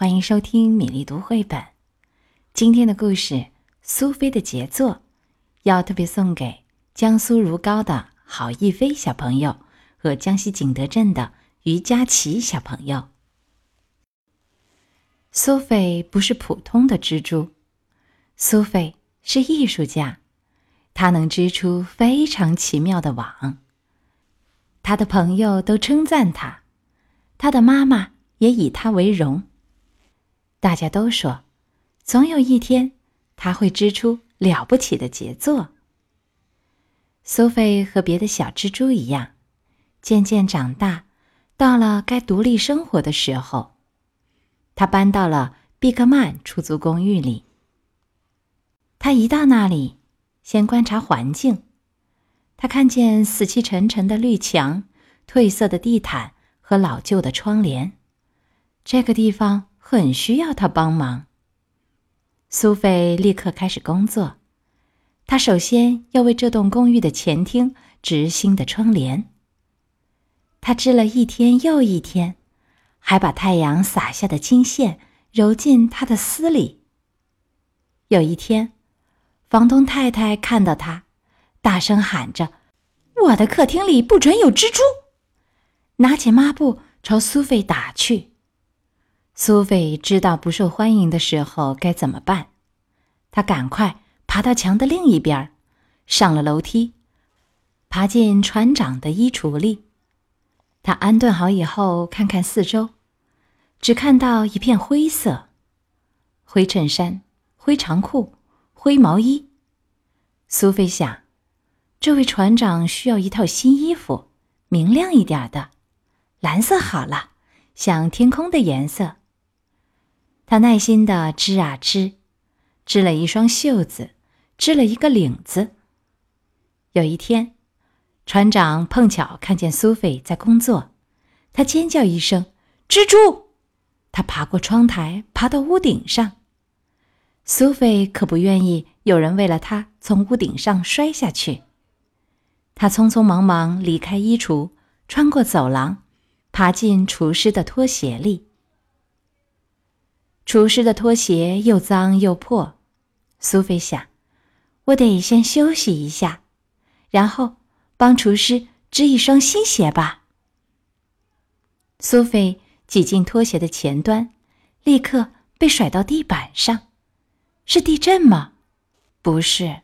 欢迎收听米粒读绘本。今天的故事《苏菲的杰作》，要特别送给江苏如皋的郝逸飞小朋友和江西景德镇的于佳琪小朋友。苏菲不是普通的蜘蛛，苏菲是艺术家，她能织出非常奇妙的网。她的朋友都称赞她，她的妈妈也以她为荣。大家都说，总有一天，他会织出了不起的杰作。苏菲和别的小蜘蛛一样，渐渐长大，到了该独立生活的时候，他搬到了毕克曼出租公寓里。他一到那里，先观察环境，他看见死气沉沉的绿墙、褪色的地毯和老旧的窗帘，这个地方。很需要他帮忙。苏菲立刻开始工作。她首先要为这栋公寓的前厅织新的窗帘。她织了一天又一天，还把太阳洒下的金线揉进她的丝里。有一天，房东太太看到她，大声喊着：“我的客厅里不准有蜘蛛！”拿起抹布朝苏菲打去。苏菲知道不受欢迎的时候该怎么办，她赶快爬到墙的另一边，上了楼梯，爬进船长的衣橱里。他安顿好以后，看看四周，只看到一片灰色：灰衬衫、灰长裤、灰毛衣。苏菲想，这位船长需要一套新衣服，明亮一点的，蓝色好了，像天空的颜色。他耐心的织啊织，织了一双袖子，织了一个领子。有一天，船长碰巧看见苏菲在工作，他尖叫一声：“蜘蛛！”他爬过窗台，爬到屋顶上。苏菲可不愿意有人为了他从屋顶上摔下去。他匆匆忙忙离开衣橱，穿过走廊，爬进厨师的拖鞋里。厨师的拖鞋又脏又破，苏菲想：“我得先休息一下，然后帮厨师织一双新鞋吧。”苏菲挤进拖鞋的前端，立刻被甩到地板上。是地震吗？不是，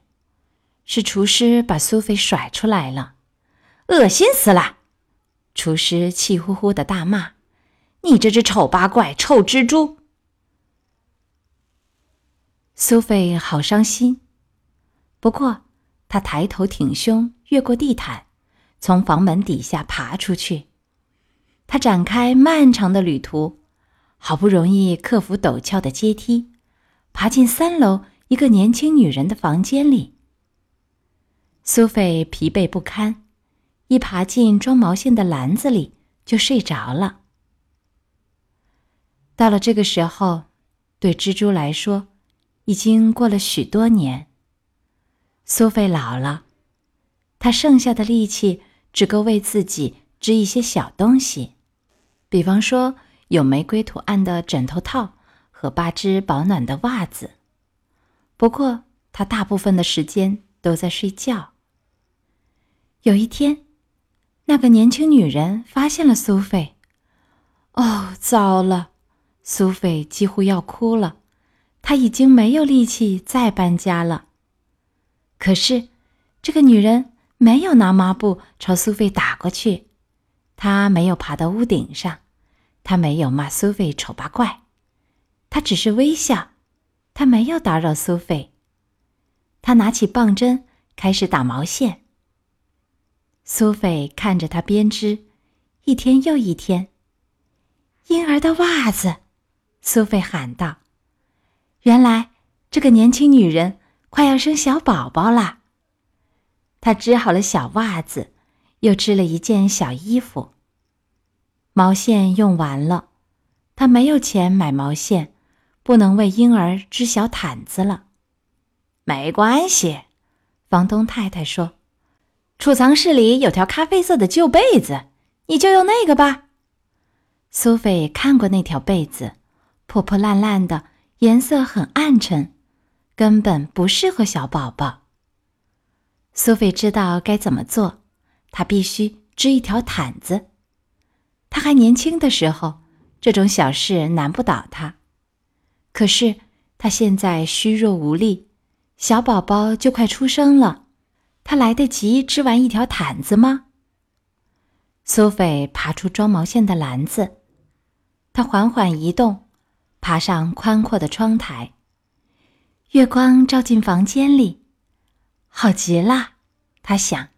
是厨师把苏菲甩出来了。恶心死了！厨师气呼呼的大骂：“你这只丑八怪，臭蜘蛛！”苏菲好伤心，不过她抬头挺胸，越过地毯，从房门底下爬出去。她展开漫长的旅途，好不容易克服陡峭的阶梯，爬进三楼一个年轻女人的房间里。苏菲疲惫不堪，一爬进装毛线的篮子里就睡着了。到了这个时候，对蜘蛛来说，已经过了许多年。苏菲老了，她剩下的力气只够为自己织一些小东西，比方说有玫瑰图案的枕头套和八只保暖的袜子。不过，她大部分的时间都在睡觉。有一天，那个年轻女人发现了苏菲。哦，糟了！苏菲几乎要哭了。他已经没有力气再搬家了。可是，这个女人没有拿抹布朝苏菲打过去，她没有爬到屋顶上，她没有骂苏菲丑八怪，她只是微笑，她没有打扰苏菲。她拿起棒针开始打毛线。苏菲看着她编织，一天又一天。婴儿的袜子，苏菲喊道。原来，这个年轻女人快要生小宝宝了。她织好了小袜子，又织了一件小衣服。毛线用完了，她没有钱买毛线，不能为婴儿织小毯子了。没关系，房东太太说：“储藏室里有条咖啡色的旧被子，你就用那个吧。”苏菲看过那条被子，破破烂烂的，颜色很暗沉，根本不适合小宝宝。苏菲知道该怎么做，她必须织一条毯子。她还年轻的时候，这种小事难不倒她。可是她现在虚弱无力，小宝宝就快出生了，她来得及织完一条毯子吗？苏菲爬出装毛线的篮子，她缓缓移动，爬上宽阔的窗台。月光照进房间里，好极了，她想，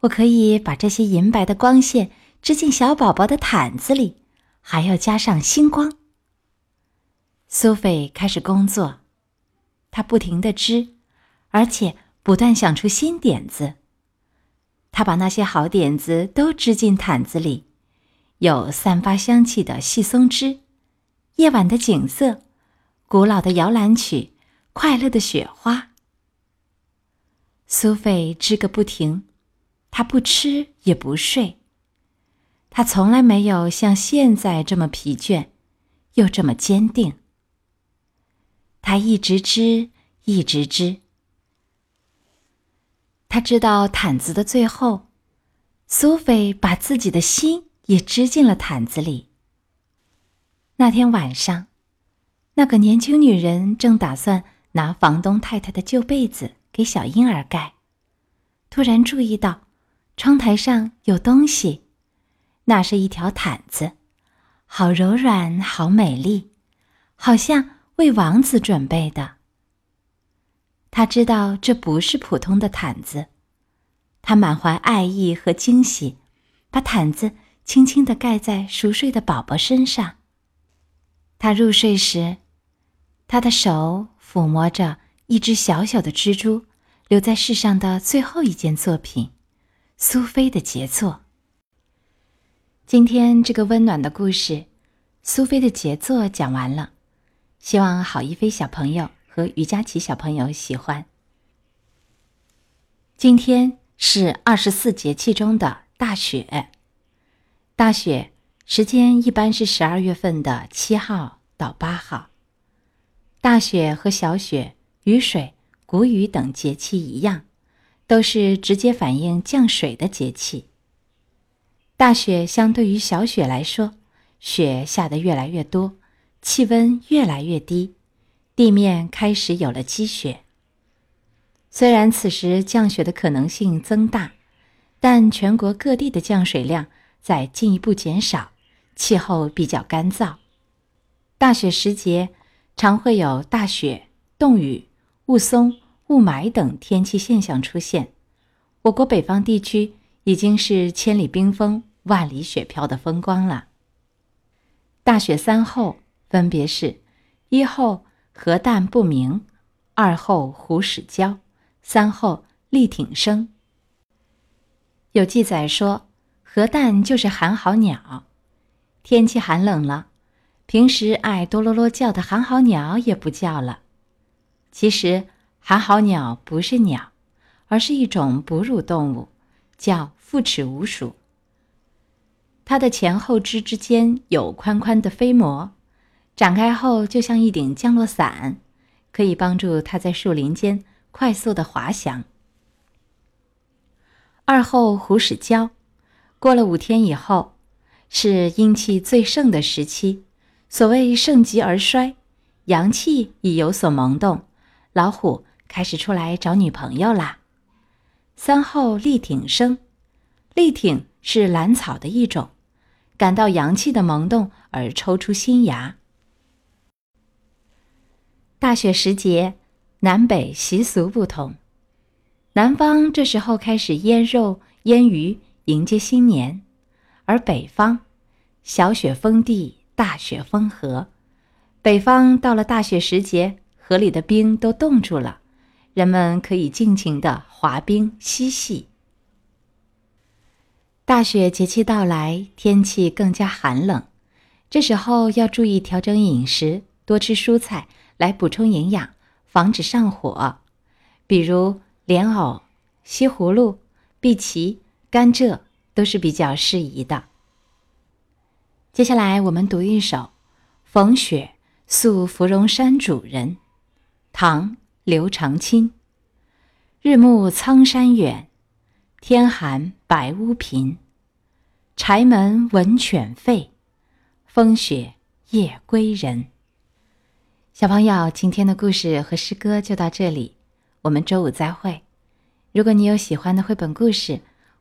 我可以把这些银白的光线织进小宝宝的毯子里，还要加上星光。苏菲开始工作，她不停地织，而且不断想出新点子。她把那些好点子都织进毯子里，有散发香气的细松枝，夜晚的景色，古老的摇篮曲，快乐的雪花。苏菲织个不停，她不吃也不睡。她从来没有像现在这么疲倦，又这么坚定。她一直织，一直织。他知道毯子的最后，苏菲把自己的心也织进了毯子里。那天晚上，那个年轻女人正打算拿房东太太的旧被子给小婴儿盖，突然注意到窗台上有东西，那是一条毯子，好柔软，好美丽，好像为王子准备的。他知道这不是普通的毯子，他满怀爱意和惊喜，把毯子轻轻地盖在熟睡的宝宝身上。他入睡时，他的手抚摸着一只小小的蜘蛛，留在世上的最后一件作品——苏菲的杰作。今天这个温暖的故事，《苏菲的杰作》讲完了，希望郝一飞小朋友。和于佳琪小朋友喜欢。今天是二十四节气中的大雪，大雪时间一般是十二月份的七号到八号。大雪和小雪、雨水、谷雨等节气一样，都是直接反映降水的节气。大雪相对于小雪来说，雪下得越来越多，气温越来越低。地面开始有了积雪。虽然此时降雪的可能性增大，但全国各地的降水量在进一步减少，气候比较干燥。大雪时节常会有大雪、冻雨、雾凇、雾霾等天气现象出现。我国北方地区已经是千里冰封、万里雪飘的风光了。大雪三候分别是：一候。核弹不明，二候虎始交，三候力挺生。有记载说，核弹就是寒号鸟。天气寒冷了，平时爱哆啰啰叫的寒号鸟也不叫了。其实，寒号鸟不是鸟，而是一种哺乳动物，叫复齿鼯鼠。它的前后肢之间有宽宽的飞膜。展开后就像一顶降落伞，可以帮助它在树林间快速的滑翔。二后胡始交，过了五天以后，是阴气最盛的时期，所谓盛极而衰，阳气已有所萌动，老虎开始出来找女朋友啦。三后力挺生，力挺是兰草的一种，感到阳气的萌动而抽出新芽。大雪时节，南北习俗不同。南方这时候开始腌肉、腌鱼迎接新年，而北方，小雪封地，大雪封河。北方到了大雪时节，河里的冰都冻住了，人们可以尽情的滑冰嬉戏。大雪节气到来，天气更加寒冷，这时候要注意调整饮食，多吃蔬菜。来补充营养，防止上火，比如莲藕、西葫芦、碧琪、甘蔗都是比较适宜的。接下来我们读一首《逢雪宿芙蓉山主人，唐·刘长卿。日暮苍山远，天寒白屋贫。柴门闻犬吠，风雪夜归人。小朋友，今天的故事和诗歌就到这里，我们周五再会。如果你有喜欢的绘本故事，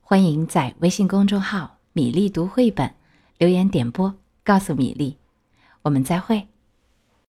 欢迎在微信公众号“米粒读绘本”留言点播，告诉米粒。我们再会。